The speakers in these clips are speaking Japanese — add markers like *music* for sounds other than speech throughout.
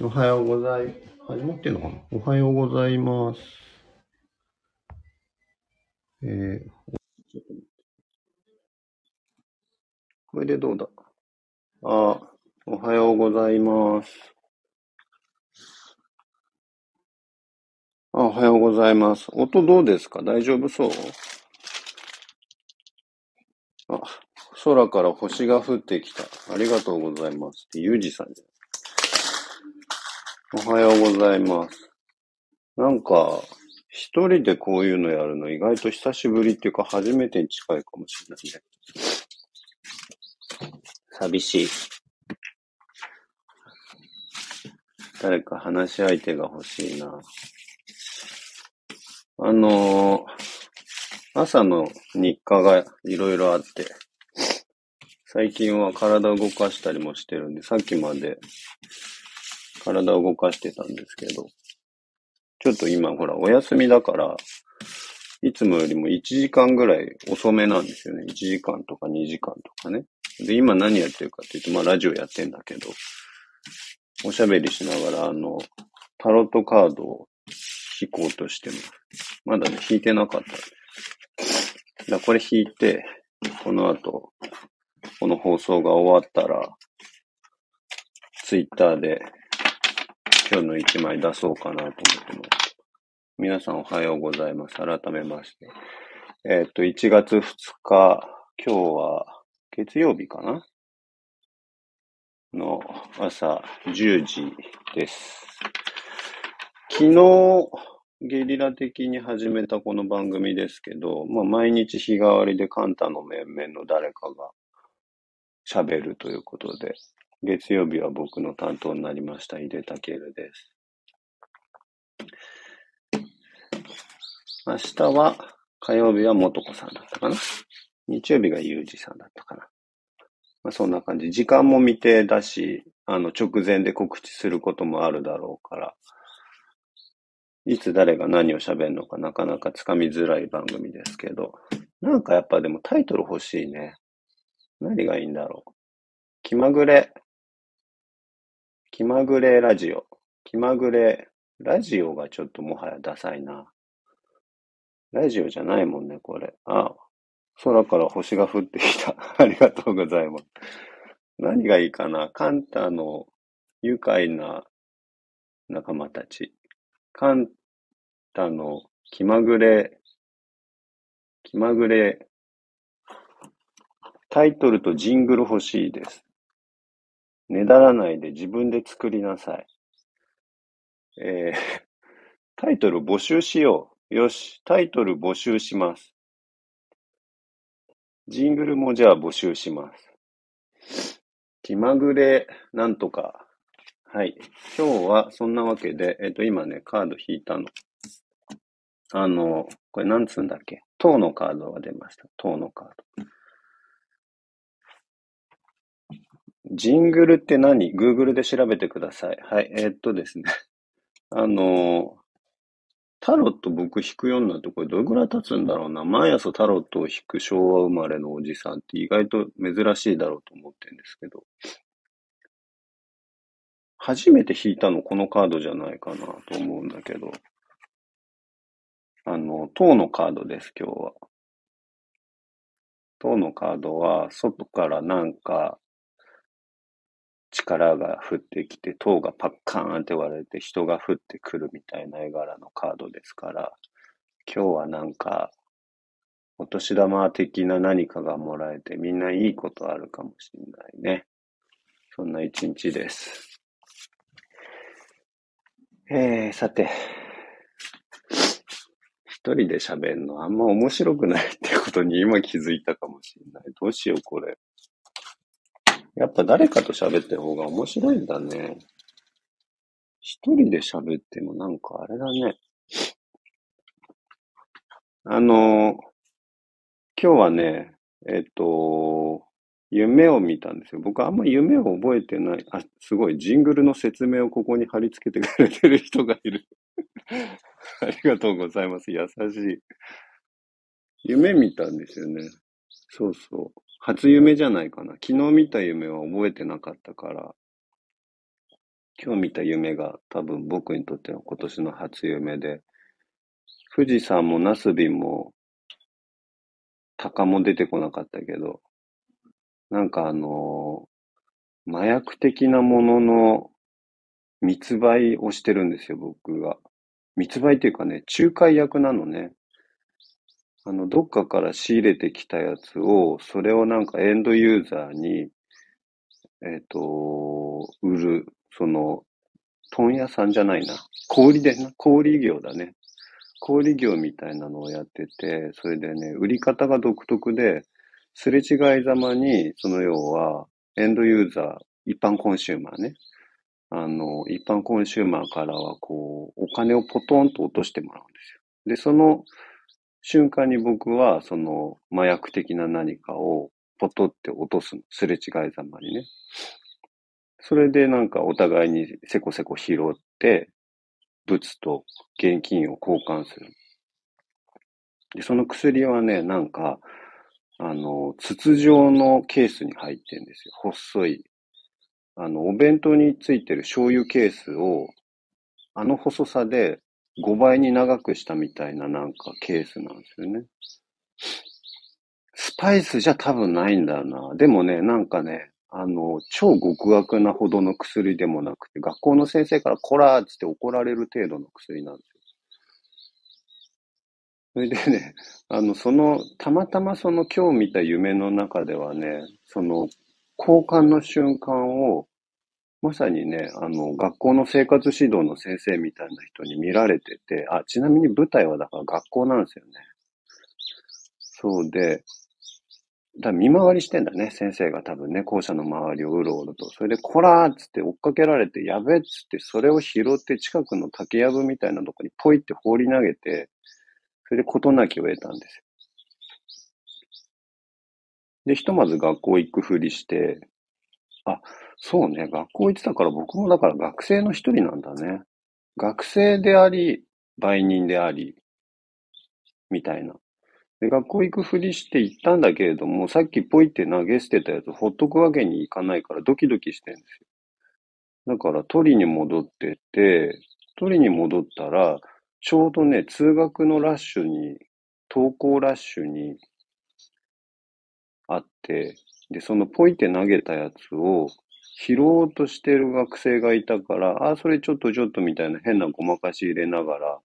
おはようござい、始まってんのかな？おはようございます。えー、ちょっと待ってこれでどうだ？あ、おはようございます。あ、おはようございます。音どうですか？大丈夫そう？あ、空から星が降ってきた。ありがとうございます。ゆうじさんじゃん。おはようございます。なんか、一人でこういうのやるの意外と久しぶりっていうか初めてに近いかもしれないね。寂しい。誰か話し相手が欲しいな。あのー朝の日課がいろいろあって、最近は体を動かしたりもしてるんで、さっきまで体を動かしてたんですけど、ちょっと今ほらお休みだから、いつもよりも1時間ぐらい遅めなんですよね。1時間とか2時間とかね。で、今何やってるかっていうと、まあラジオやってんだけど、おしゃべりしながら、あの、タロットカードを引こうとしてます。まだね、引いてなかった。だこれ引いて、この後、この放送が終わったら、ツイッターで今日の一枚出そうかなと思ってます。皆さんおはようございます。改めまして。えっ、と、1月2日、今日は月曜日かな？の朝10時です。昨日、ゲリラ的に始めたこの番組ですけど、まあ、毎日日替わりでカンタの面々の誰かが喋るということで、月曜日は僕の担当になりました、井出武です。明日は、火曜日は元子さんだったかな日曜日がゆうじさんだったかなまあ、そんな感じ。時間も未定だし、あの、直前で告知することもあるだろうから、いつ誰が何を喋るのかなかなかつかみづらい番組ですけど、なんかやっぱでもタイトル欲しいね。何がいいんだろう。気まぐれ、気まぐれラジオ。気まぐれ、ラジオがちょっともはやダサいな。ラジオじゃないもんね、これ。あ、空から星が降ってきた。*laughs* ありがとうございます。何がいいかなカンタの愉快な仲間たち。カンタの気まぐれ、気まぐれ、タイトルとジングル欲しいです。ねだらないで自分で作りなさい。えー、*laughs* タイトル募集しよう。よし、タイトル募集します。ジングルもじゃあ募集します。気まぐれ、なんとか。はい。今日はそんなわけで、えっ、と、今ね、カード引いたの。あの、これなんつうんだっけ？塔のカードが出ました。塔のカード。ジングルって何 ?Google で調べてください。はい。えーっとですね。*laughs* あの、タロット僕弾くようになってこれどれぐらい経つんだろうな？毎朝タロットを弾く昭和生まれのおじさんって意外と珍しいだろうと思ってるんですけど。初めて引いたのこのカードじゃないかなと思うんだけど。あの、塔のカードです、今日は。塔のカードは、外からなんか、力が降ってきて、塔がパッカーンって割れて人が降ってくるみたいな絵柄のカードですから、今日はなんか、お年玉的な何かがもらえてみんないいことあるかもしれないね。そんな一日です。えー、さて、一人で喋るのあんま面白くないってことに今気づいたかもしれない。どうしようこれ。やっぱ誰かと喋ってる方が面白いんだね。一人で喋ってもなんかあれだね。あの、今日はね、えっと、夢を見たんですよ。僕あんま夢を覚えてない。あ、すごい。ジングルの説明をここに貼り付けてくれてる人がいる。*laughs* ありがとうございます。優しい。夢見たんですよね。そうそう。初夢じゃないかな。昨日見た夢は覚えてなかったから、今日見た夢が多分僕にとっての今年の初夢で、富士山もナスビも、鷹も出てこなかったけど、なんかあのー、麻薬的なものの密売をしてるんですよ、僕が。密売っていうかね、仲介役なのね。あの、どっかから仕入れてきたやつを、それをなんかエンドユーザーに、えっ、と、売る、その、問屋さんじゃないな。小売でな、小売業だね。小売業みたいなのをやってて、それでね、売り方が独特で、すれ違いざまに、その要は、エンドユーザー、一般コンシューマーね。あの、一般コンシューマーからは、こう、お金をポトンと落としてもらうんですよ。で、その瞬間に僕は、その、麻薬的な何かをポトって落とすの。すれ違いざまにね。それでなんかお互いにせこせこ拾って、物と現金を交換する。で、その薬はね、なんか、あの、筒状のケースに入ってんですよ。細い。あの、お弁当についてる醤油ケースを、あの細さで5倍に長くしたみたいななんかケースなんですよね。スパイスじゃ多分ないんだよな。でもね、なんかね、あの、超極悪なほどの薬でもなくて、学校の先生からコラーっつって怒られる程度の薬なんですよ。それでね、あの、その、たまたまその今日見た夢の中ではね、その、交換の瞬間を、まさにね、あの、学校の生活指導の先生みたいな人に見られてて、あ、ちなみに舞台はだから学校なんですよね。そうで、だ見回りしてんだね、先生が多分ね、校舎の周りをうろうろと。それで、こらーっつって追っかけられて、やべっつって、それを拾って近くの竹やぶみたいなとこにポイって放り投げて、それで事なきを得たんです。で、ひとまず学校行くふりして、あ、そうね、学校行ってたから僕もだから学生の一人なんだね。学生であり、売人であり、みたいな。で、学校行くふりして行ったんだけれども、さっきポイって投げ捨てたやつほっとくわけにいかないからドキドキしてんですよ。だから取りに戻ってって、取りに戻ったら、ちょうどね、通学のラッシュに、登校ラッシュにあって、で、そのポイって投げたやつを拾おうとしてる学生がいたから、あ、それちょっとちょっとみたいな変なごまかし入れながら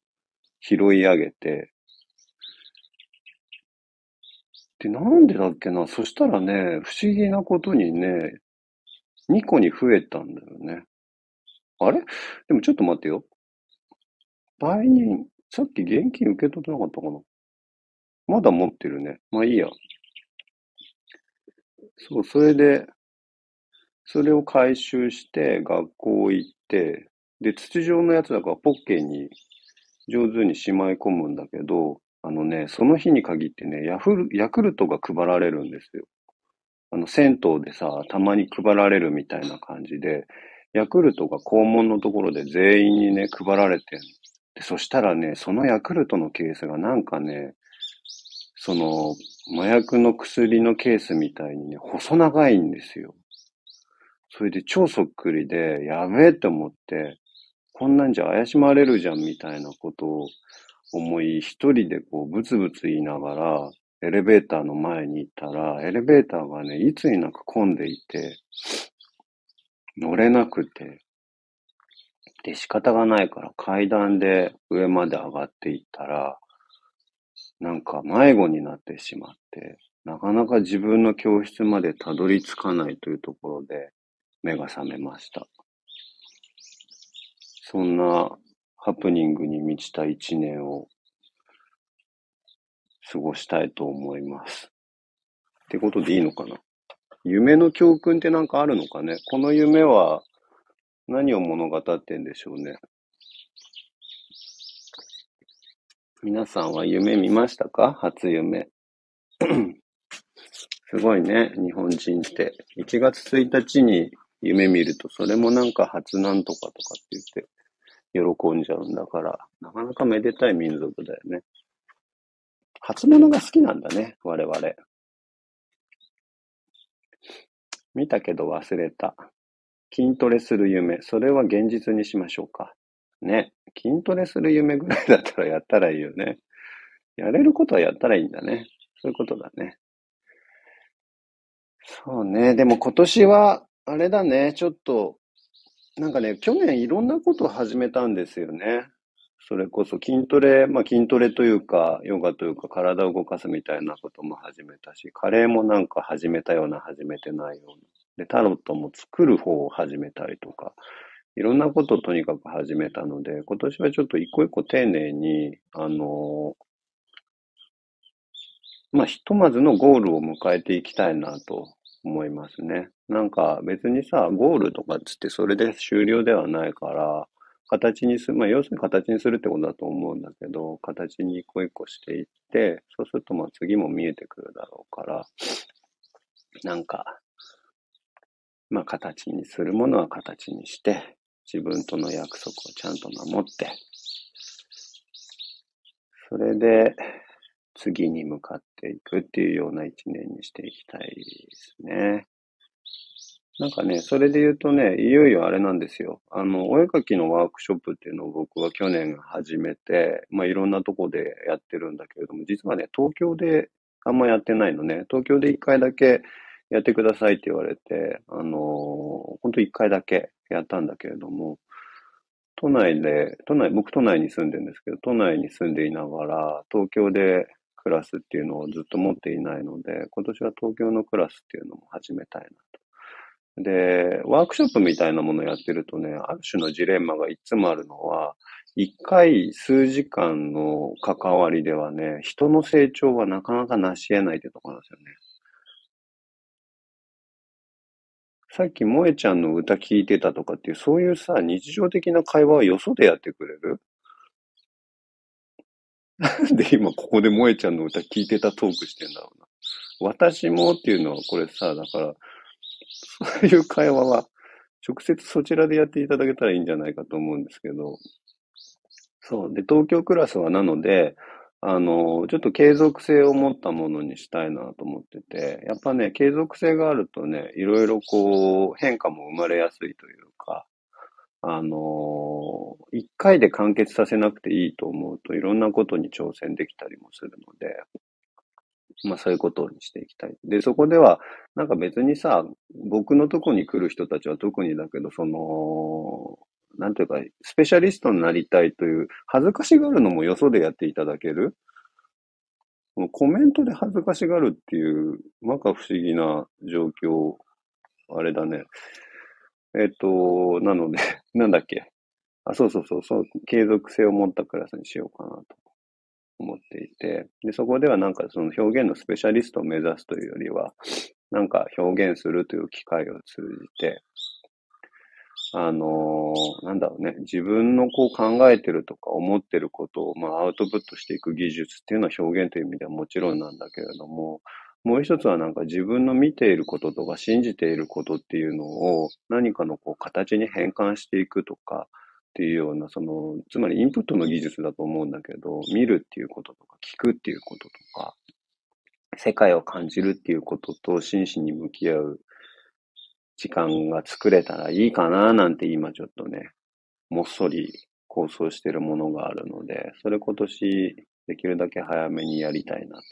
拾い上げて、で、なんでだっけな？そしたらね、不思議なことにね、2個に増えたんだよね。あれ？でもちょっと待ってよ。売人、さっき現金受け取ってなかったかな？まだ持ってるね。まあいいや。そう、それで、それを回収して学校行って、で、筒状のやつだからポッケに上手にしまい込むんだけど、あのね、その日に限ってね、ヤフル、ヤクルトが配られるんですよ。あの、銭湯でさ、たまに配られるみたいな感じで、ヤクルトが校門のところで全員にね、配られてんで、そしたらね、そのヤクルトのケースがなんかね、その、麻薬の薬のケースみたいにね、細長いんですよ。それで超そっくりで、やべえって思って、こんなんじゃ怪しまれるじゃんみたいなことを思い、一人でこう、ブツブツ言いながら、エレベーターの前に行ったら、エレベーターがね、いつになく混んでいて、乗れなくて、で、仕方がないから階段で上まで上がっていったら、なんか迷子になってしまって、なかなか自分の教室までたどり着かないというところで目が覚めました。そんなハプニングに満ちた一年を過ごしたいと思います。ってことでいいのかな？夢の教訓ってなんかあるのかね？この夢は何を物語ってんでしょうね？皆さんは夢見ましたか？初夢。*clears throat* すごいね、日本人って。1月1日に夢見ると、それもなんか初なんとかとかって言って、喜んじゃうんだから、なかなかめでたい民族だよね。初物が好きなんだね、我々。見たけど忘れた。筋トレする夢。それは現実にしましょうか。ね。筋トレする夢ぐらいだったらやったらいいよね。やれることはやったらいいんだね。そういうことだね。そうね。でも今年は、あれだね。ちょっと、なんかね、去年いろんなことを始めたんですよね。それこそ筋トレ、まあ筋トレというか、ヨガというか体を動かすみたいなことも始めたし、カレーもなんか始めたような、始めてないような。で、タロットも作る方を始めたりとか、いろんなことをとにかく始めたので、今年はちょっと一個一個丁寧に、あのまあ、ひとまずのゴールを迎えていきたいなと思いますね。なんか別にさ、ゴールとかっつってそれで終了ではないから、形にする、まあ要するに形にするってことだと思うんだけど、形に一個一個していって、そうするとまあ次も見えてくるだろうから、なんか、まあ形にするものは形にして、自分との約束をちゃんと守って、それで次に向かっていくっていうような一年にしていきたいですね。なんかね、それで言うとね、いよいよあれなんですよ。あの、お絵描きのワークショップっていうのを僕は去年始めて、まあいろんなとこでやってるんだけれども、実はね、東京であんまやってないのね。東京で一回だけやってくださいって言われて、あの本当一回だけやったんだけれども、都内で、都内、僕都内に住んでるんですけど、都内に住んでいながら、東京でクラスっていうのをずっと持っていないので、今年は東京のクラスっていうのも始めたいなと。で、ワークショップみたいなものをやってるとね、ある種のジレンマがいつもあるのは、一回数時間の関わりではね、人の成長はなかなか成し得ないってところなんですよね。さっき萌えちゃんの歌聞いてたとかっていう、そういうさ、日常的な会話はよそでやってくれる？な *laughs* んで今ここで萌えちゃんの歌聞いてたトークしてんだろうな。私もっていうのはこれさ、だから、そういう会話は、直接そちらでやっていただけたらいいんじゃないかと思うんですけど、そう。で、東京クラスはなので、あの、ちょっと継続性を持ったものにしたいなと思ってて、やっぱね、継続性があるとね、いろいろこう、変化も生まれやすいというか、あの、一回で完結させなくていいと思うと、いろんなことに挑戦できたりもするので、まあそういうことにしていきたい。で、そこでは、なんか別にさ、僕のとこに来る人たちは特にだけど、その、なんていうか、スペシャリストになりたいという、恥ずかしがるのもよそでやっていただける？コメントで恥ずかしがるっていう、まか不思議な状況、あれだね。えっと、なので、*laughs* なんだっけ？あ、そうそうそう、そう、継続性を持ったクラスにしようかなと思っていて、で、そこではなんかその表現のスペシャリストを目指すというよりは、なんか表現するという機会を通じて、あのー、なんだろうね、自分のこう考えてるとか思ってることを、まあ、アウトプットしていく技術っていうのは表現という意味ではもちろんなんだけれども、もう一つはなんか自分の見ていることとか信じていることっていうのを何かのこう形に変換していくとかっていうような、その、つまりインプットの技術だと思うんだけど、見るっていうこととか聞くっていうこととか、世界を感じるっていうことと真摯に向き合う時間が作れたらいいかななんて今ちょっとね、もっそり構想してるものがあるので、それ今年できるだけ早めにやりたいなと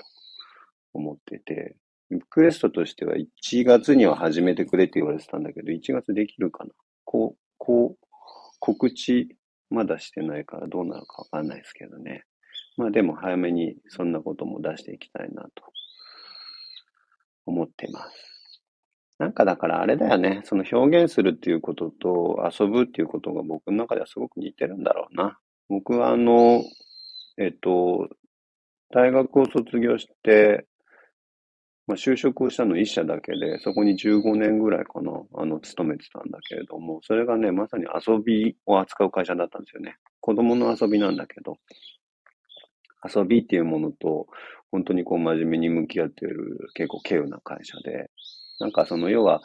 思ってて、リクエストとしては1月には始めてくれって言われてたんだけど、1月できるかな？こう、こう、告知まだしてないからどうなるかわかんないですけどね。まあでも早めにそんなことも出していきたいなと思ってます。なんかだからあれだよね。その表現するっていうことと遊ぶっていうことが僕の中ではすごく似てるんだろうな。僕はあの、えっと、大学を卒業して、まあ、就職をしたの一社だけで、そこに15年ぐらいかな、あの、勤めてたんだけれども、それがね、まさに遊びを扱う会社だったんですよね。子供の遊びなんだけど、遊びっていうものと、本当にこう真面目に向き合っている結構稀有な会社で、なんかその要は、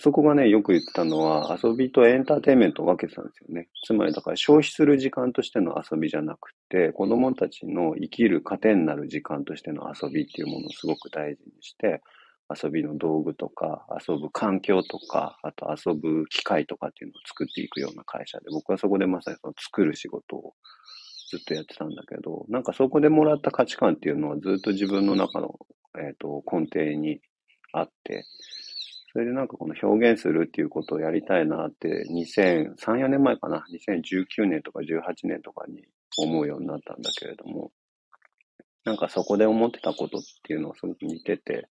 そこがね、よく言ってたのは、遊びとエンターテインメントを分けてたんですよね。つまりだから消費する時間としての遊びじゃなくて、子供たちの生きる糧になる時間としての遊びっていうものをすごく大事にして、遊びの道具とか、遊ぶ環境とか、あと遊ぶ機械とかっていうのを作っていくような会社で、僕はそこでまさにその作る仕事をずっとやってたんだけど、なんかそこでもらった価値観っていうのはずっと自分の中の、えっ、と、根底にあって、それでなんかこの表現するっていうことをやりたいなって2003、4年前かな ?2019 年とか18年とかに思うようになったんだけれども、なんかそこで思ってたことっていうのはすごく似てて、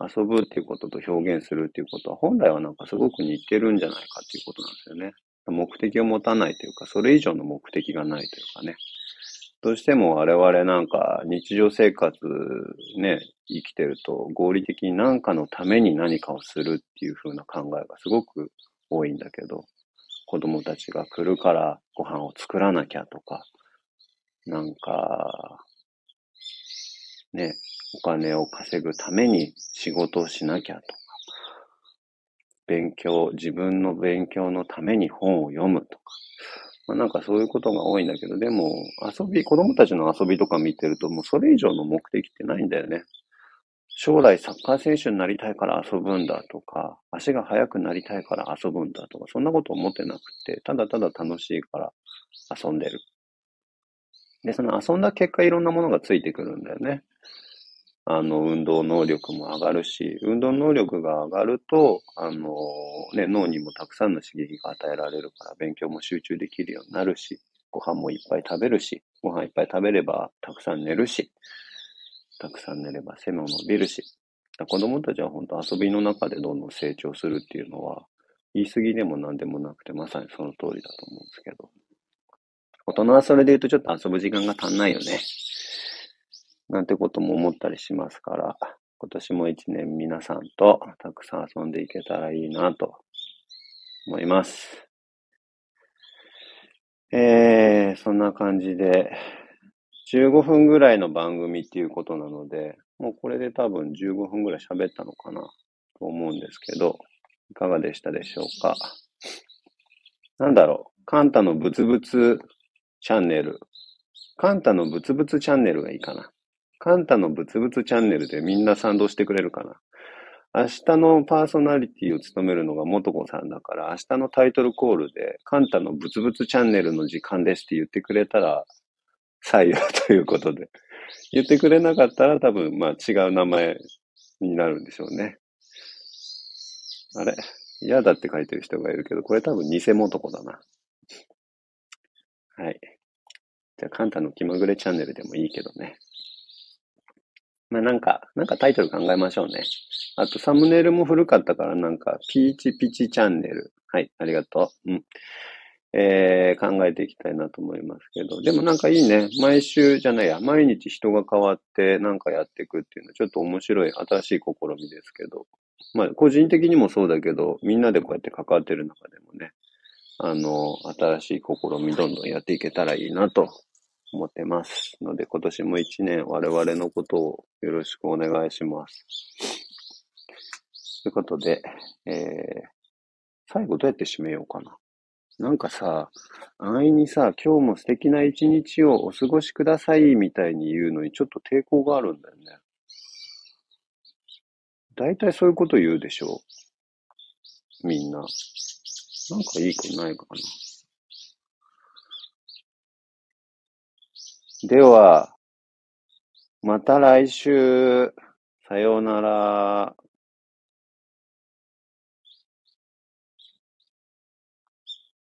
遊ぶっていうことと表現するっていうことは本来はなんかすごく似てるんじゃないかっていうことなんですよね。目的を持たないというか、それ以上の目的がないというかね。どうしても我々なんか日常生活ね、生きてると合理的に何かのために何かをするっていう風な考えがすごく多いんだけど、子供たちが来るからご飯を作らなきゃとか、なんか、ね、お金を稼ぐために仕事をしなきゃとか、勉強、自分の勉強のために本を読むとか、まあ、なんかそういうことが多いんだけど、でも遊び、子供たちの遊びとか見てるともうそれ以上の目的ってないんだよね。将来サッカー選手になりたいから遊ぶんだとか、足が速くなりたいから遊ぶんだとか、そんなこと思ってなくて、ただただ楽しいから遊んでる。で、その遊んだ結果いろんなものがついてくるんだよね。あの、運動能力も上がるし、運動能力が上がると、あの、ね、脳にもたくさんの刺激が与えられるから、勉強も集中できるようになるし、ご飯もいっぱい食べるし、ご飯いっぱい食べればたくさん寝るし、たくさん寝れば背も伸びるし、子供たちは本当遊びの中でどんどん成長するっていうのは、言い過ぎでも何でもなくて、まさにその通りだと思うんですけど。大人はそれで言うとちょっと遊ぶ時間が足んないよね。なんてことも思ったりしますから、今年も一年皆さんとたくさん遊んでいけたらいいなと思います。えー、そんな感じで、15分ぐらいの番組っていうことなので、もうこれで多分15分ぐらい喋ったのかなと思うんですけど、いかがでしたでしょうか？なんだろう、カンタのブツブツチャンネル。カンタのブツブツチャンネルがいいかな。カンタのブツブツチャンネルでみんな賛同してくれるかな？明日のパーソナリティを務めるのがもとこさんだから、明日のタイトルコールで、カンタのブツブツチャンネルの時間ですって言ってくれたら、採用ということで。言ってくれなかったら多分、まあ違う名前になるんでしょうね。あれ？嫌だって書いてる人がいるけど、これ多分偽元子だな。はい。じゃあ、カンタの気まぐれチャンネルでもいいけどね。まあなんか、なんかタイトル考えましょうね。あとサムネイルも古かったからなんか、ピーチピチチャンネル。はい、ありがとう。うん。えー、考えていきたいなと思いますけど。でもなんかいいね。毎週じゃないや、毎日人が変わってなんかやっていくっていうのはちょっと面白い新しい試みですけど。まあ個人的にもそうだけど、みんなでこうやって関わってる中でもね、あの、新しい試みどんどんやっていけたらいいなと思ってます。ので、今年も一年我々のことをよろしくお願いします。ということで、えー、最後どうやって締めようかな。なんかさ、安易にさ、今日も素敵な一日をお過ごしくださいみたいに言うのにちょっと抵抗があるんだよね。大体そういうこと言うでしょみんな。なんかいいくないかな。では、また来週。さようなら。